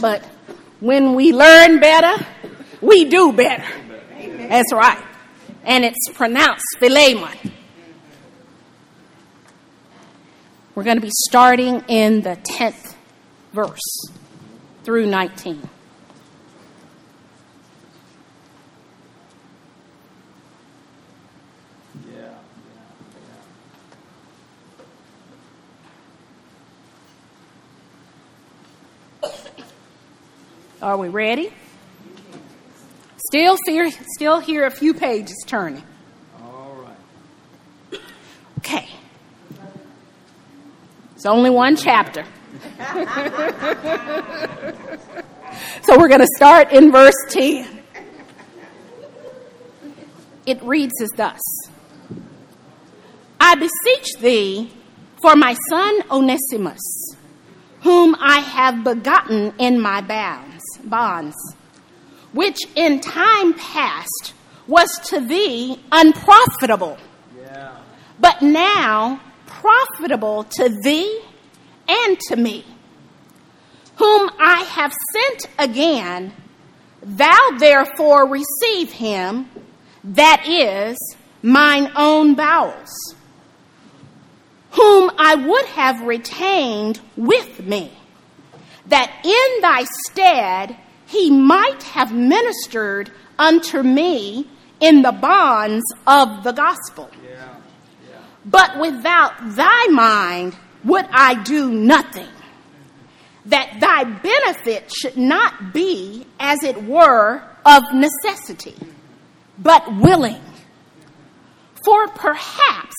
but when we learn better, we do better. That's right. And it's pronounced Philemon. We're going to be starting in the 10th verse through 19. Are we ready? Still, see, still hear a few pages turning. All right. Okay. It's only one chapter. so we're going to start in verse 10. It reads as thus I beseech thee for my son Onesimus, whom I have begotten in my bonds bonds, which in time past was to thee unprofitable, Yeah. but now profitable to thee and to me, whom I have sent again. Thou therefore receive him, that is mine own bowels, whom I would have retained with me that in thy stead he might have ministered unto me in the bonds of the gospel. Yeah. Yeah. But without thy mind would I do nothing, that thy benefit should not be, as it were, of necessity, but willing. For perhaps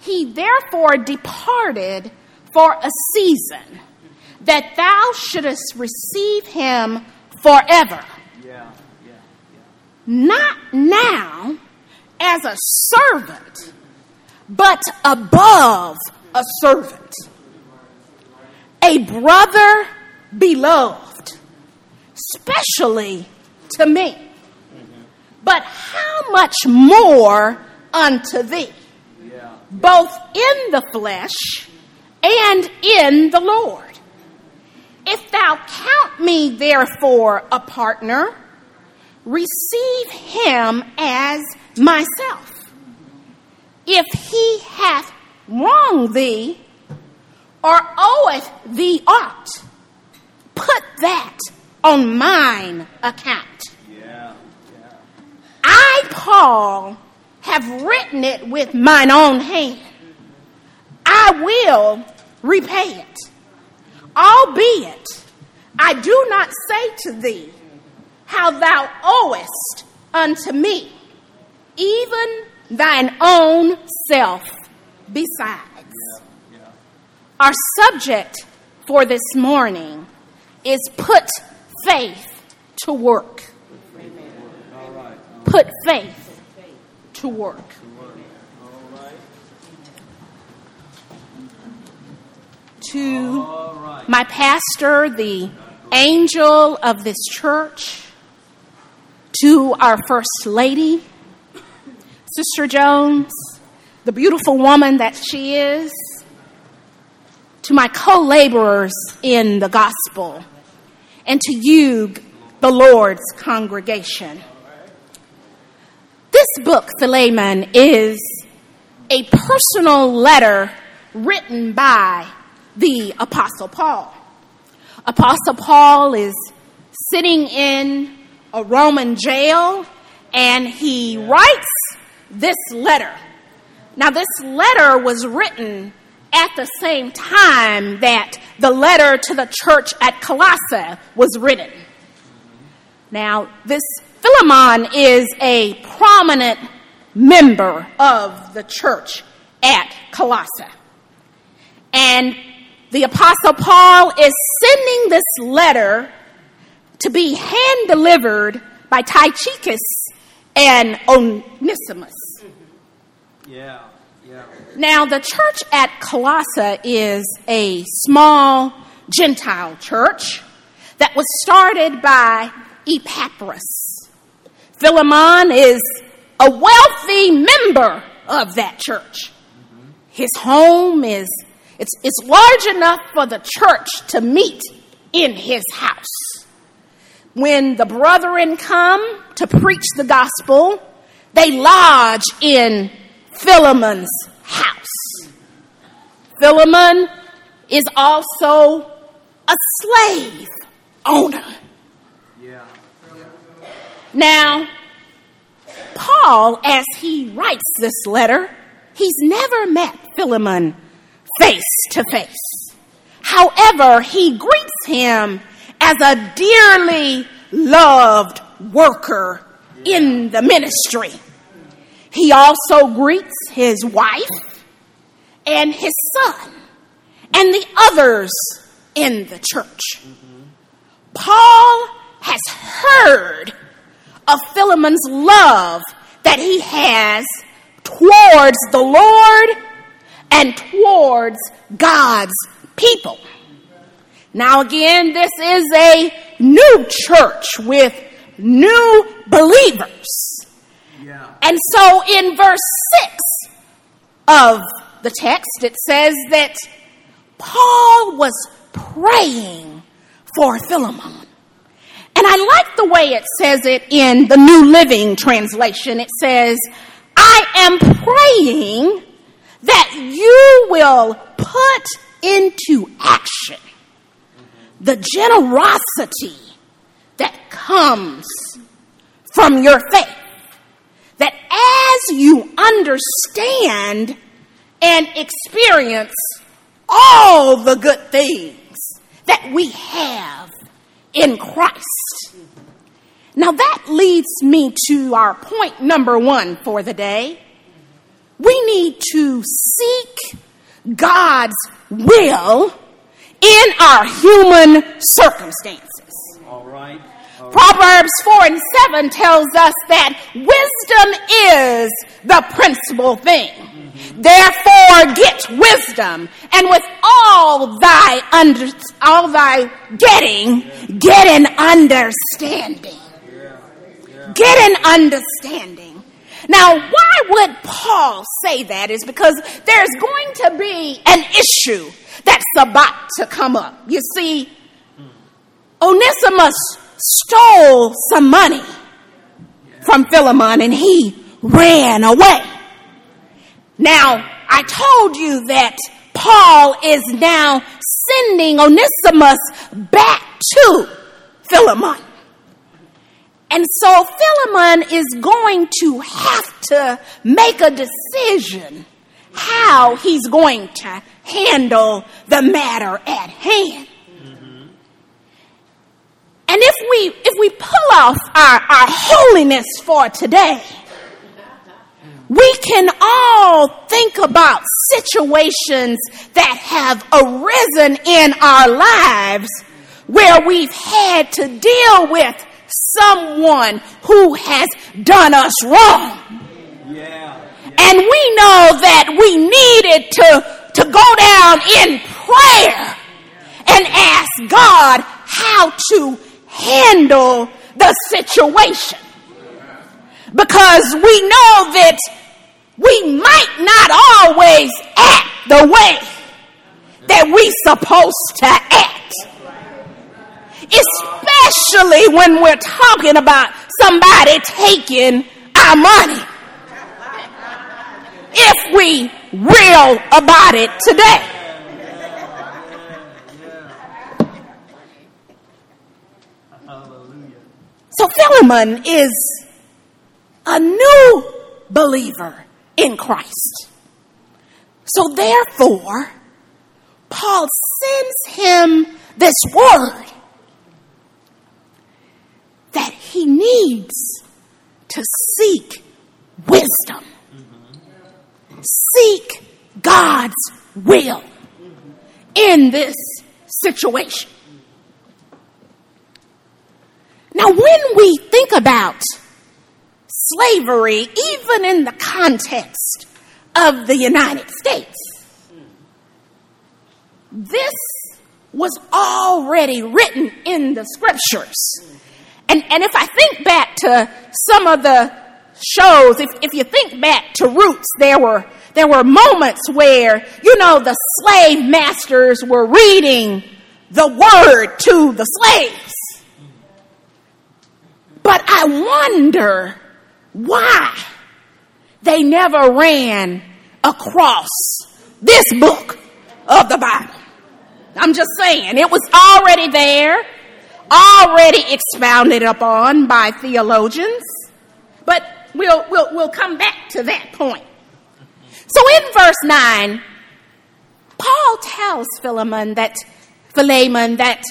he therefore departed for a season that thou shouldest receive him forever. Yeah. Yeah. Not now as a servant, but above a servant. A brother beloved, specially to me. But how much more unto thee, Yeah. both in the flesh and in the Lord? If thou count me therefore a partner, receive him as myself. If he hath wronged thee, or oweth thee aught, put that on mine account. Yeah. Yeah. I, Paul, have written it with mine own hand. I will repay it. Albeit, I do not say to thee how thou owest unto me, even thine own self besides. Yeah. Our subject for this morning is put faith to work. Put faith to work. All right. To my pastor, the angel of this church, to our First Lady, Sister Jones, the beautiful woman that she is, to my co laborers in the gospel, and to you, the Lord's congregation. This book, Philemon, is a personal letter written by the Apostle Paul. Apostle Paul is sitting in a Roman jail and he writes this letter. Now, this letter was written at the same time that the letter to the church at Colossae was written. Now, this Philemon is a prominent member of the church at Colossae. And the Apostle Paul is sending this letter to be hand delivered by Tychicus and Onesimus. Yeah. Yeah. Now, the church at Colossae is a small Gentile church that was started by Epaphras. Philemon is a wealthy member of that church. His home is it's, it's large enough for the church to meet in his house. when the brethren come to preach the gospel, they lodge in Philemon's house. Philemon is also a slave owner. Yeah. Now, Paul, as he writes this letter, he's never met Philemon face to face. However, he greets him as a dearly loved worker in the ministry. He also greets his wife and his son and the others in the church. Paul has heard of Philemon's love that he has towards the Lord and towards God's people. Now, again, this is a new church with new believers. Yeah. And so in verse 6 of the text, it says that Paul was praying for Philemon. And I like the way it says it in the New Living Translation. It says, I am praying that you will put into action the generosity that comes from your faith. That as you understand and experience all the good things that we have in Christ. Now that leads me to our point number one for the day. We need to seek God's will in our human circumstances. All right. All. Proverbs 4 and 7 tells us that wisdom is the principal thing. Therefore get wisdom, and with all thy under, all thy getting, get an understanding. Get an understanding. Now, why would Paul say that? Is because there's going to be an issue that's about to come up. You see, Onesimus stole some money from Philemon and he ran away. Now, I told you that Paul is now sending Onesimus back to Philemon. And so Philemon is going to have to make a decision how he's going to handle the matter at hand. And if we if we pull off our, our holiness for today, we can all think about situations that have arisen in our lives where we've had to deal with someone who has done us wrong. Yeah. And we know that we needed to, to go down in prayer and ask God how to handle the situation. Because we know that we might not always act the way that we supposed to act. Especially when we're talking about somebody taking our money. If we real about it today. So Philemon is a new believer in Christ. So therefore, Paul sends him this word that he needs to seek wisdom. Seek God's will in this situation. Now, when we think about slavery, even in the context of the United States, this was already written in the scriptures. And, and if I think back to some of the shows, if, if you think back to Roots, there were, there were moments where, you know, the slave masters were reading the word to the slaves. But I wonder why they never ran across this book of the Bible. I'm just saying, it was already there, already expounded upon by theologians, but we'll, we'll, we'll come back to that point. So in verse 9, Paul tells Philemon that, Philemon that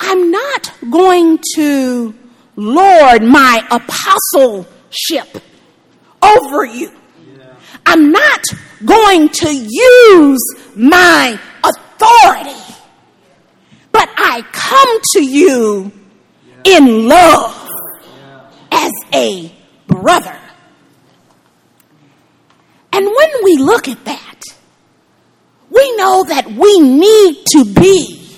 I'm not going to lord my apostleship over you. I'm not going to use my authority, but I come to you in love as a brother. And when we look at that, we know that we need to be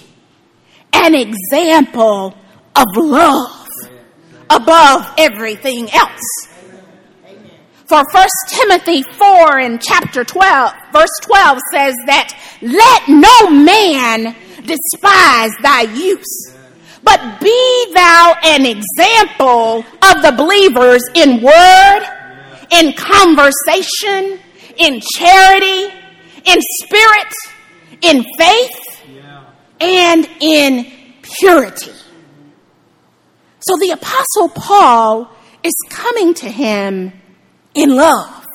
an example of love above everything else. For 1 Timothy 4 in chapter 12, verse 12 says that, let no man despise thy use, but be thou an example of the believers in word, in conversation, in charity, in spirit, in faith, and in purity. So the apostle Paul is coming to him in love.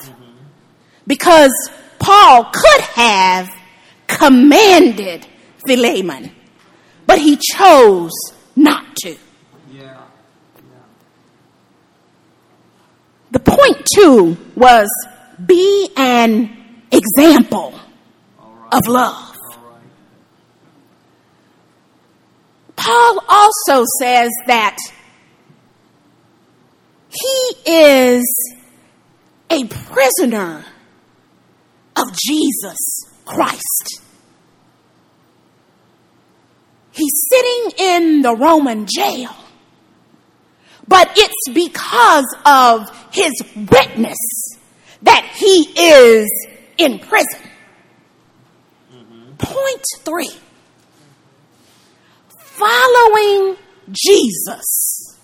Because Paul could have commanded Philemon, but he chose not to. Yeah. The point two was be an example right. of love. Right. Paul also says that he is a prisoner of Jesus Christ. He's sitting in the Roman jail, but it's because of his witness that he is in prison. Point three following Jesus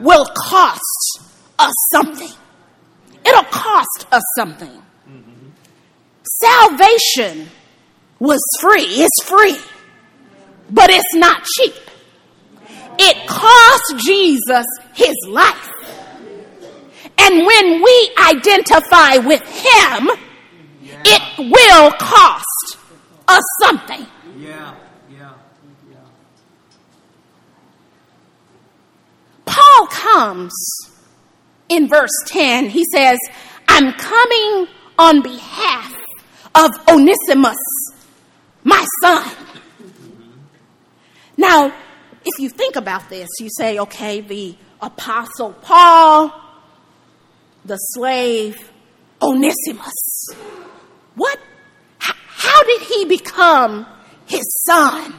will cost us something. It'll cost us something. Mm-hmm. Salvation was free. It's free. But it's not cheap. It cost Jesus his life. And when we identify with him, it will cost us something. Yeah. Yeah. Yeah. Paul comes in verse 10. He says, I'm coming on behalf of Onesimus, my son. Now, if you think about this, you say, okay, the apostle Paul, the slave Onesimus. What? h- How did he become his son?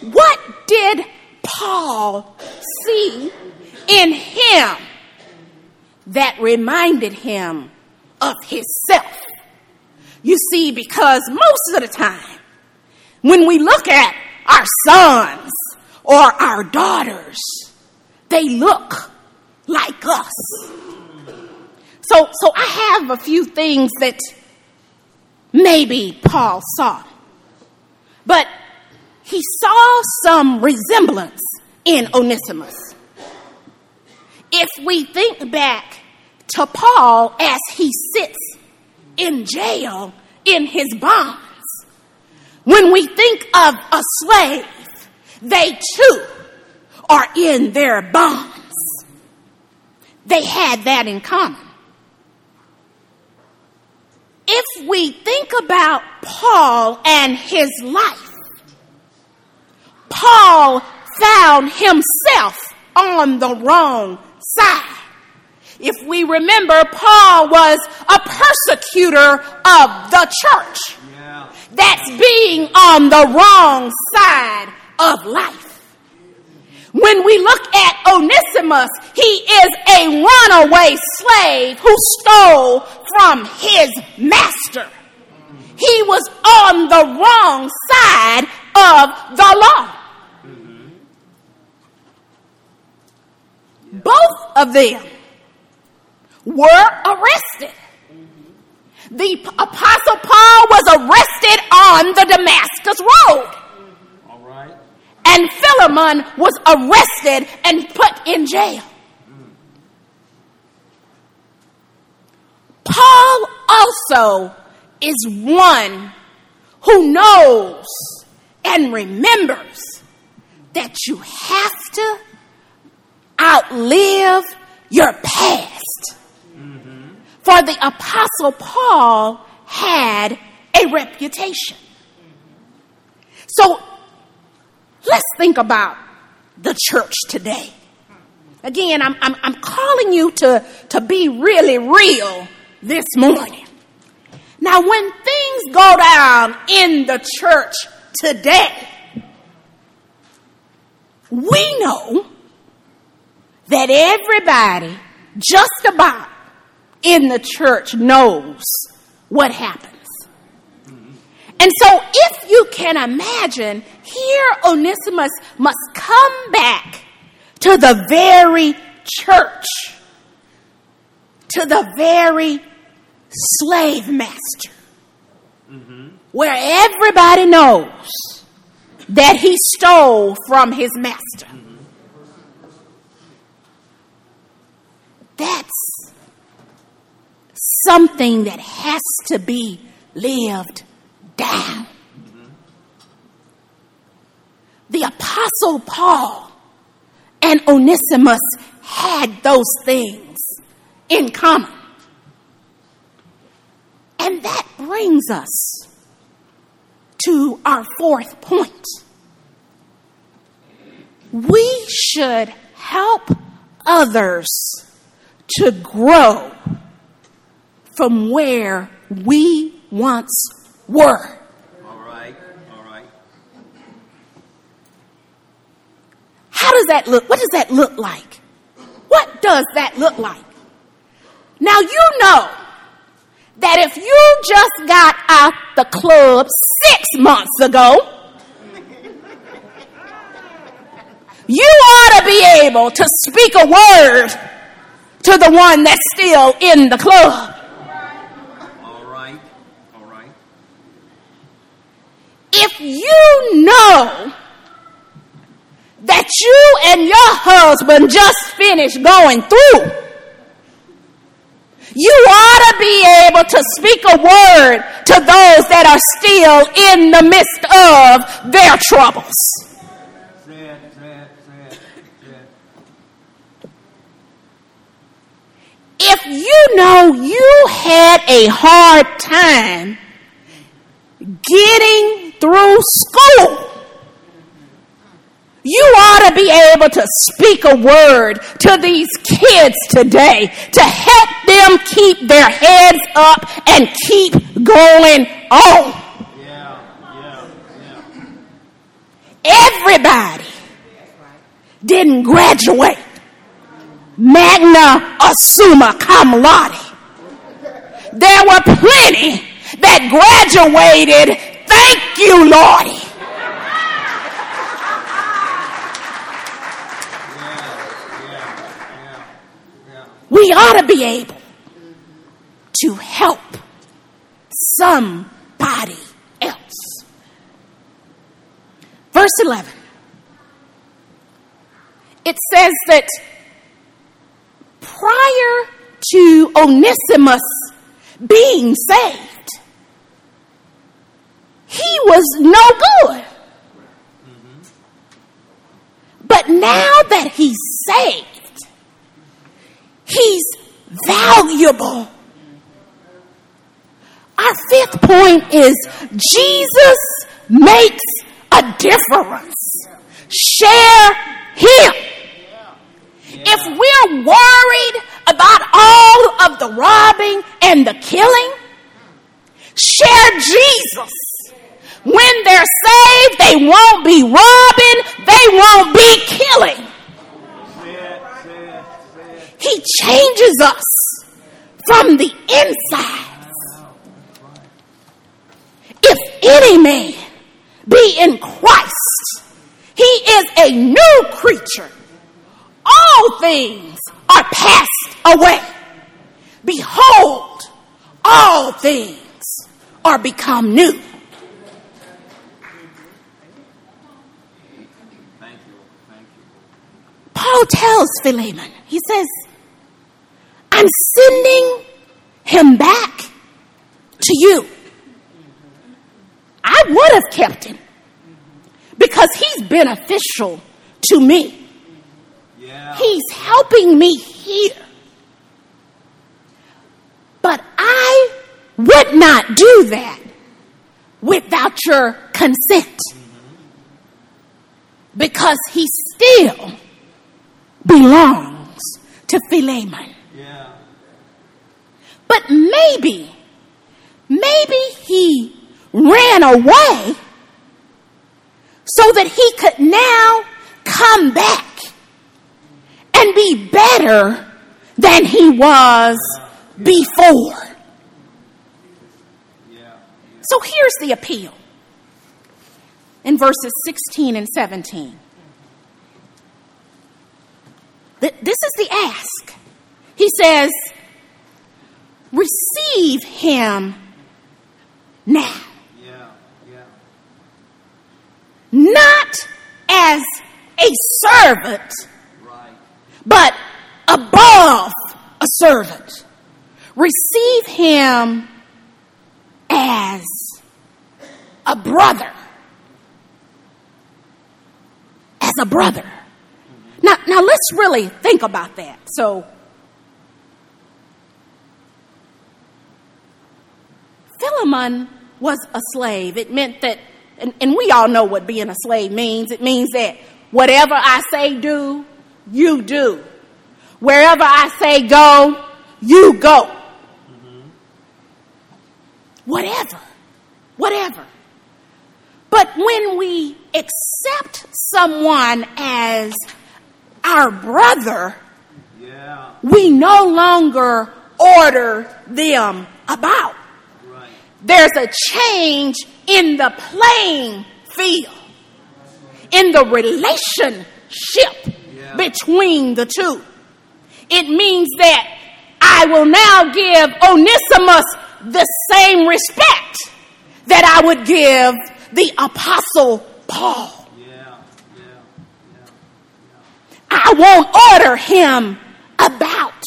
What did Paul see in him that reminded him of himself? You see, because most of the time, when we look at our sons or our daughters, they look like us. So, so I have a few things that maybe Paul saw. But he saw some resemblance in Onesimus. If we think back to Paul as he sits in jail in his bonds, when we think of a slave, they too are in their bonds. They had that in common. If we think about Paul and his life, Paul found himself on the wrong side. If we remember, Paul was a persecutor of the church. That's being on the wrong side of life. When we look at Onesimus, he is a runaway slave who stole from his master. He was on the wrong side of the law. Both of them were arrested. The apostle Paul was arrested on the Damascus road. All right. And Philemon was arrested and put in jail. Paul also is one who knows and remembers that you have to outlive your past. For the apostle Paul had a reputation. So let's think about the church today. Again, I'm, I'm, I'm calling you to, to be really real this morning. Now, when things go down in the church today, we know that everybody just about in the church knows what happens. And so, if you can imagine, here Onesimus must come back to the very church, to the very slave master, where everybody knows that he stole from his master. That's something that has to be lived down. The Apostle Paul and Onesimus had those things in common. And that brings us to our fourth point. We should help others to grow from where we once were. All right. All right. How does that look? What does that look like? What does that look like? Now you know that if you just got out the club six months ago, you ought to be able to speak a word to the one that's still in the club. All right. All right. If you know that you and your husband just finished going through, you ought to be able to speak a word to those that are still in the midst of their troubles. If you know you had a hard time getting through school, you ought to be able to speak a word to these kids today to help them keep their heads up and keep going on. Yeah. Yeah. Yeah. Everybody didn't graduate magna summa cum laude. There were plenty that graduated, thank you, Lordy. We ought to be able to help somebody else. Verse 11. It says that prior to Onesimus being saved, he was no good. But now that he's saved, he's valuable. Our fifth point is Jesus makes a difference. Share him. If we're worried about all of the robbing and the killing, share Jesus. When they're saved, they won't be robbing, they won't be killing. He changes us from the inside. If any man be in Christ, he is a new creature. All things are passed away. Behold, all things are become new. Thank you. Thank you. Paul tells Philemon, he says, I'm sending him back to you. I would have kept him because he's beneficial to me. Yeah. He's helping me here. But I would not do that without your consent. Mm-hmm. Because he still belongs to Philemon. Yeah. But maybe, maybe he ran away so that he could now come back and be better than he was before. So here's the appeal in verses 16 and 17. Th- This is the ask. He says, Receive him now, Yeah. Yeah. not as a servant, Right. but above a servant. Receive him as a brother. As a brother. Now, now let's really think about that. So, Philemon was a slave. It meant that, and, and we all know what being a slave means. It means that whatever I say do, you do. Wherever I say go, you go. Mm-hmm. Whatever. Whatever. But when we accept someone as our brother, Yeah. we no longer order them about. Right. There's a change in the playing field, in the relationship Yeah. between the two. It means that I will now give Onesimus the same respect that I would give the apostle Paul. I won't order him about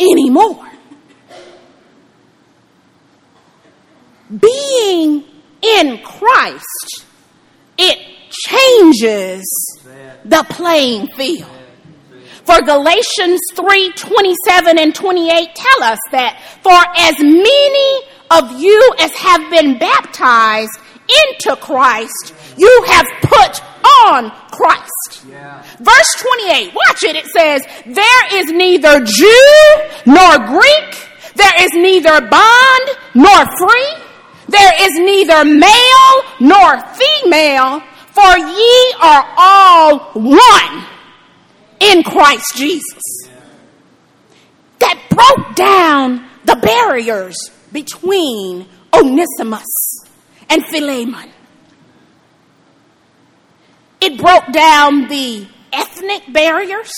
anymore. Being in Christ, it changes the playing field. For Galatians 3 27 and 28 tell us that for as many of you as have been baptized into Christ, you have put on Christ. Yeah. Verse 28, watch it. It says, There is neither Jew nor Greek, there is neither bond nor free, there is neither male nor female, for ye are all one in Christ Jesus. That broke down the barriers between Onesimus and Philemon. It broke down the ethnic barriers.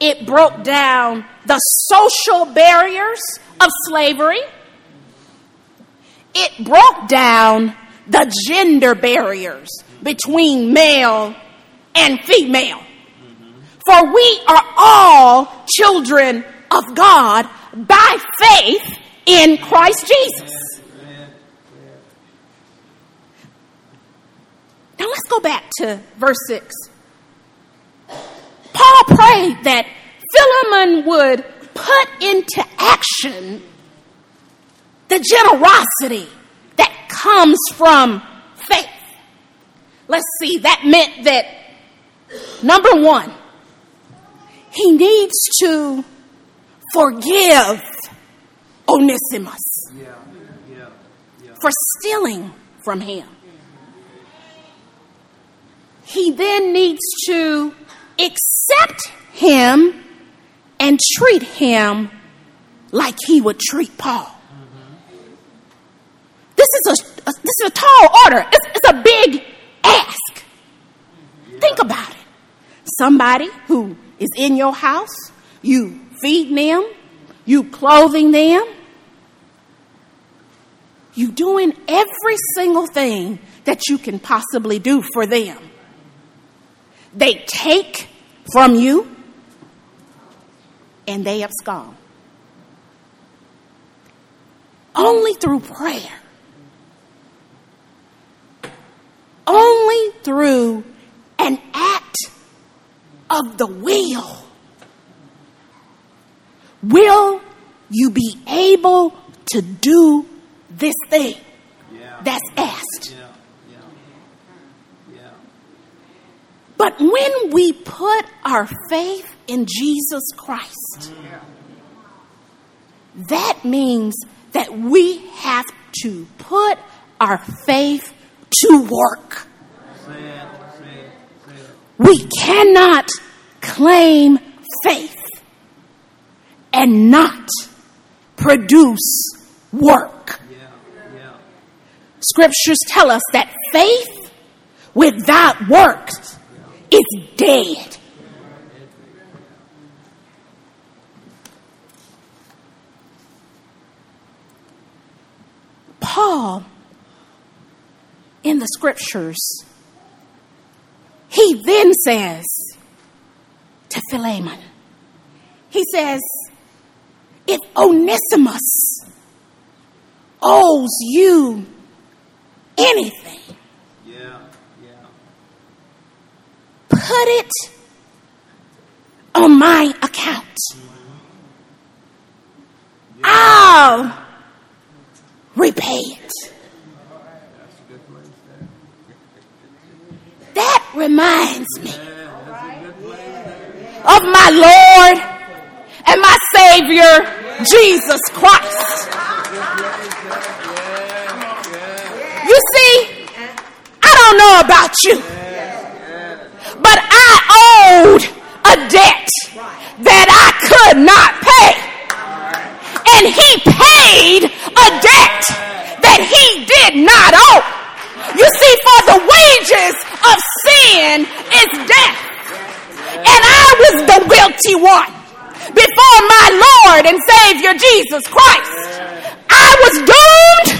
It broke down the social barriers of slavery. It broke down the gender barriers between male and female. For we are all children of God by faith in Christ Jesus. Now let's go back to verse 6. Paul prayed that Philemon would put into action the generosity that comes from faith. Let's see, that meant that number one, he needs to forgive Onesimus Yeah. Yeah. Yeah. for stealing from him. He then needs to accept him and treat him like he would treat Paul. This is a, a- this is a tall order. It's, it's a big ask. Think about it. Somebody who is in your house, You feeding them, you clothing them, you doing every single thing that you can possibly do for them. They take from you and they abscond. Only through prayer. Only through an act of the will will you be able to do this thing Yeah. that's asked. Yeah. But when we put our faith in Jesus Christ, that means that we have to put our faith to work. We cannot claim faith and not produce work. Scriptures tell us that faith without works is dead. Paul, in the scriptures, he then says to Philemon, he says, if Onesimus owes you anything, Yeah. Yeah. Put it on my account. I'll repay it. That reminds me of my Lord and my Savior, Jesus Christ. You see, I don't know about you, but I owed a debt that I could not pay. And he paid a debt that he did not owe. You see, for the wages of sin is death. And I was the guilty one before my Lord and Savior Jesus Christ. I was doomed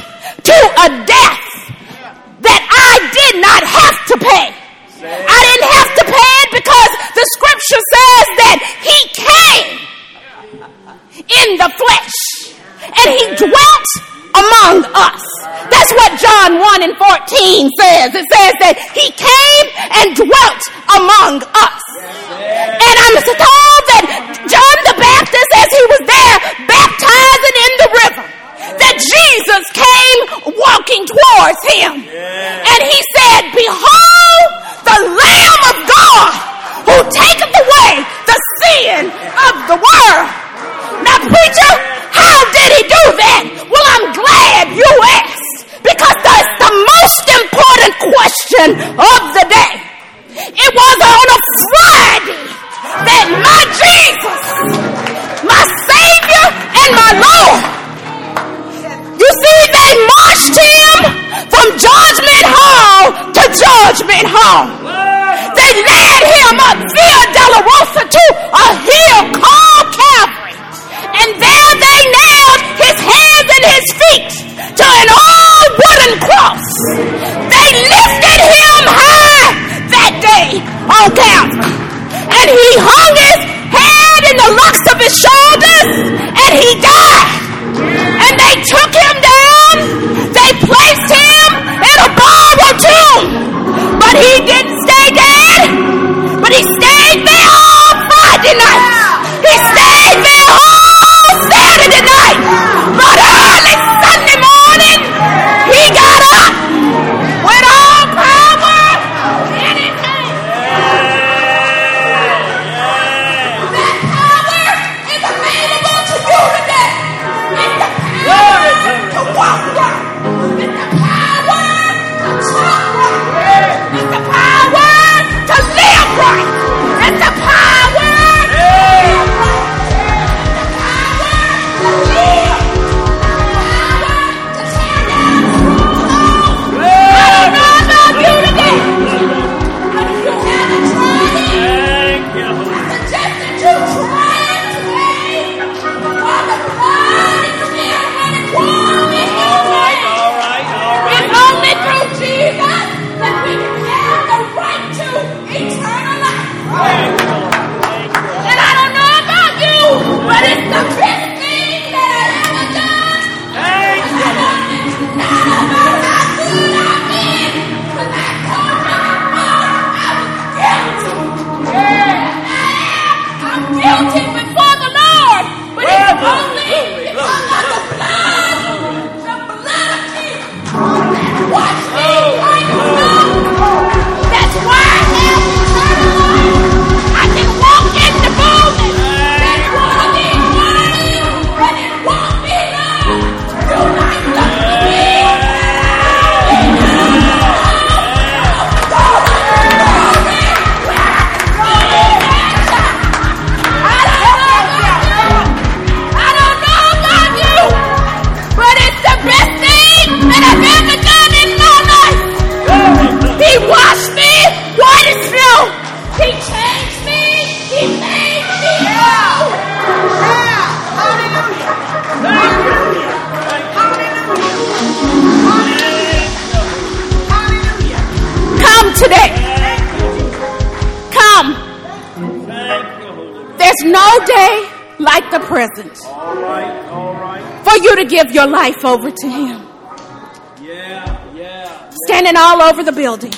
to a death that I did not have to pay. I didn't have to pay it because the scripture says that He came in the flesh and He dwelt among us. That's what John 1 and 14 says. It says that He came and dwelt among us. And I'm told that John the Baptist, as he was there baptizing in the river, that Jesus came walking towards him. And he said, Behold, the Lamb of God who taketh away the sin of the world. Now, preacher, how did he do that? Well, I'm glad you asked because that's the most important question of the day. It was on a Friday that my Jesus, my Savior, and my Lord, you see, they marched him from Judgment to Judgment Hall. They led him up Via Dolorosa to a hill called Calvary. Your life over to Him. Yeah, yeah. Standing all over the building.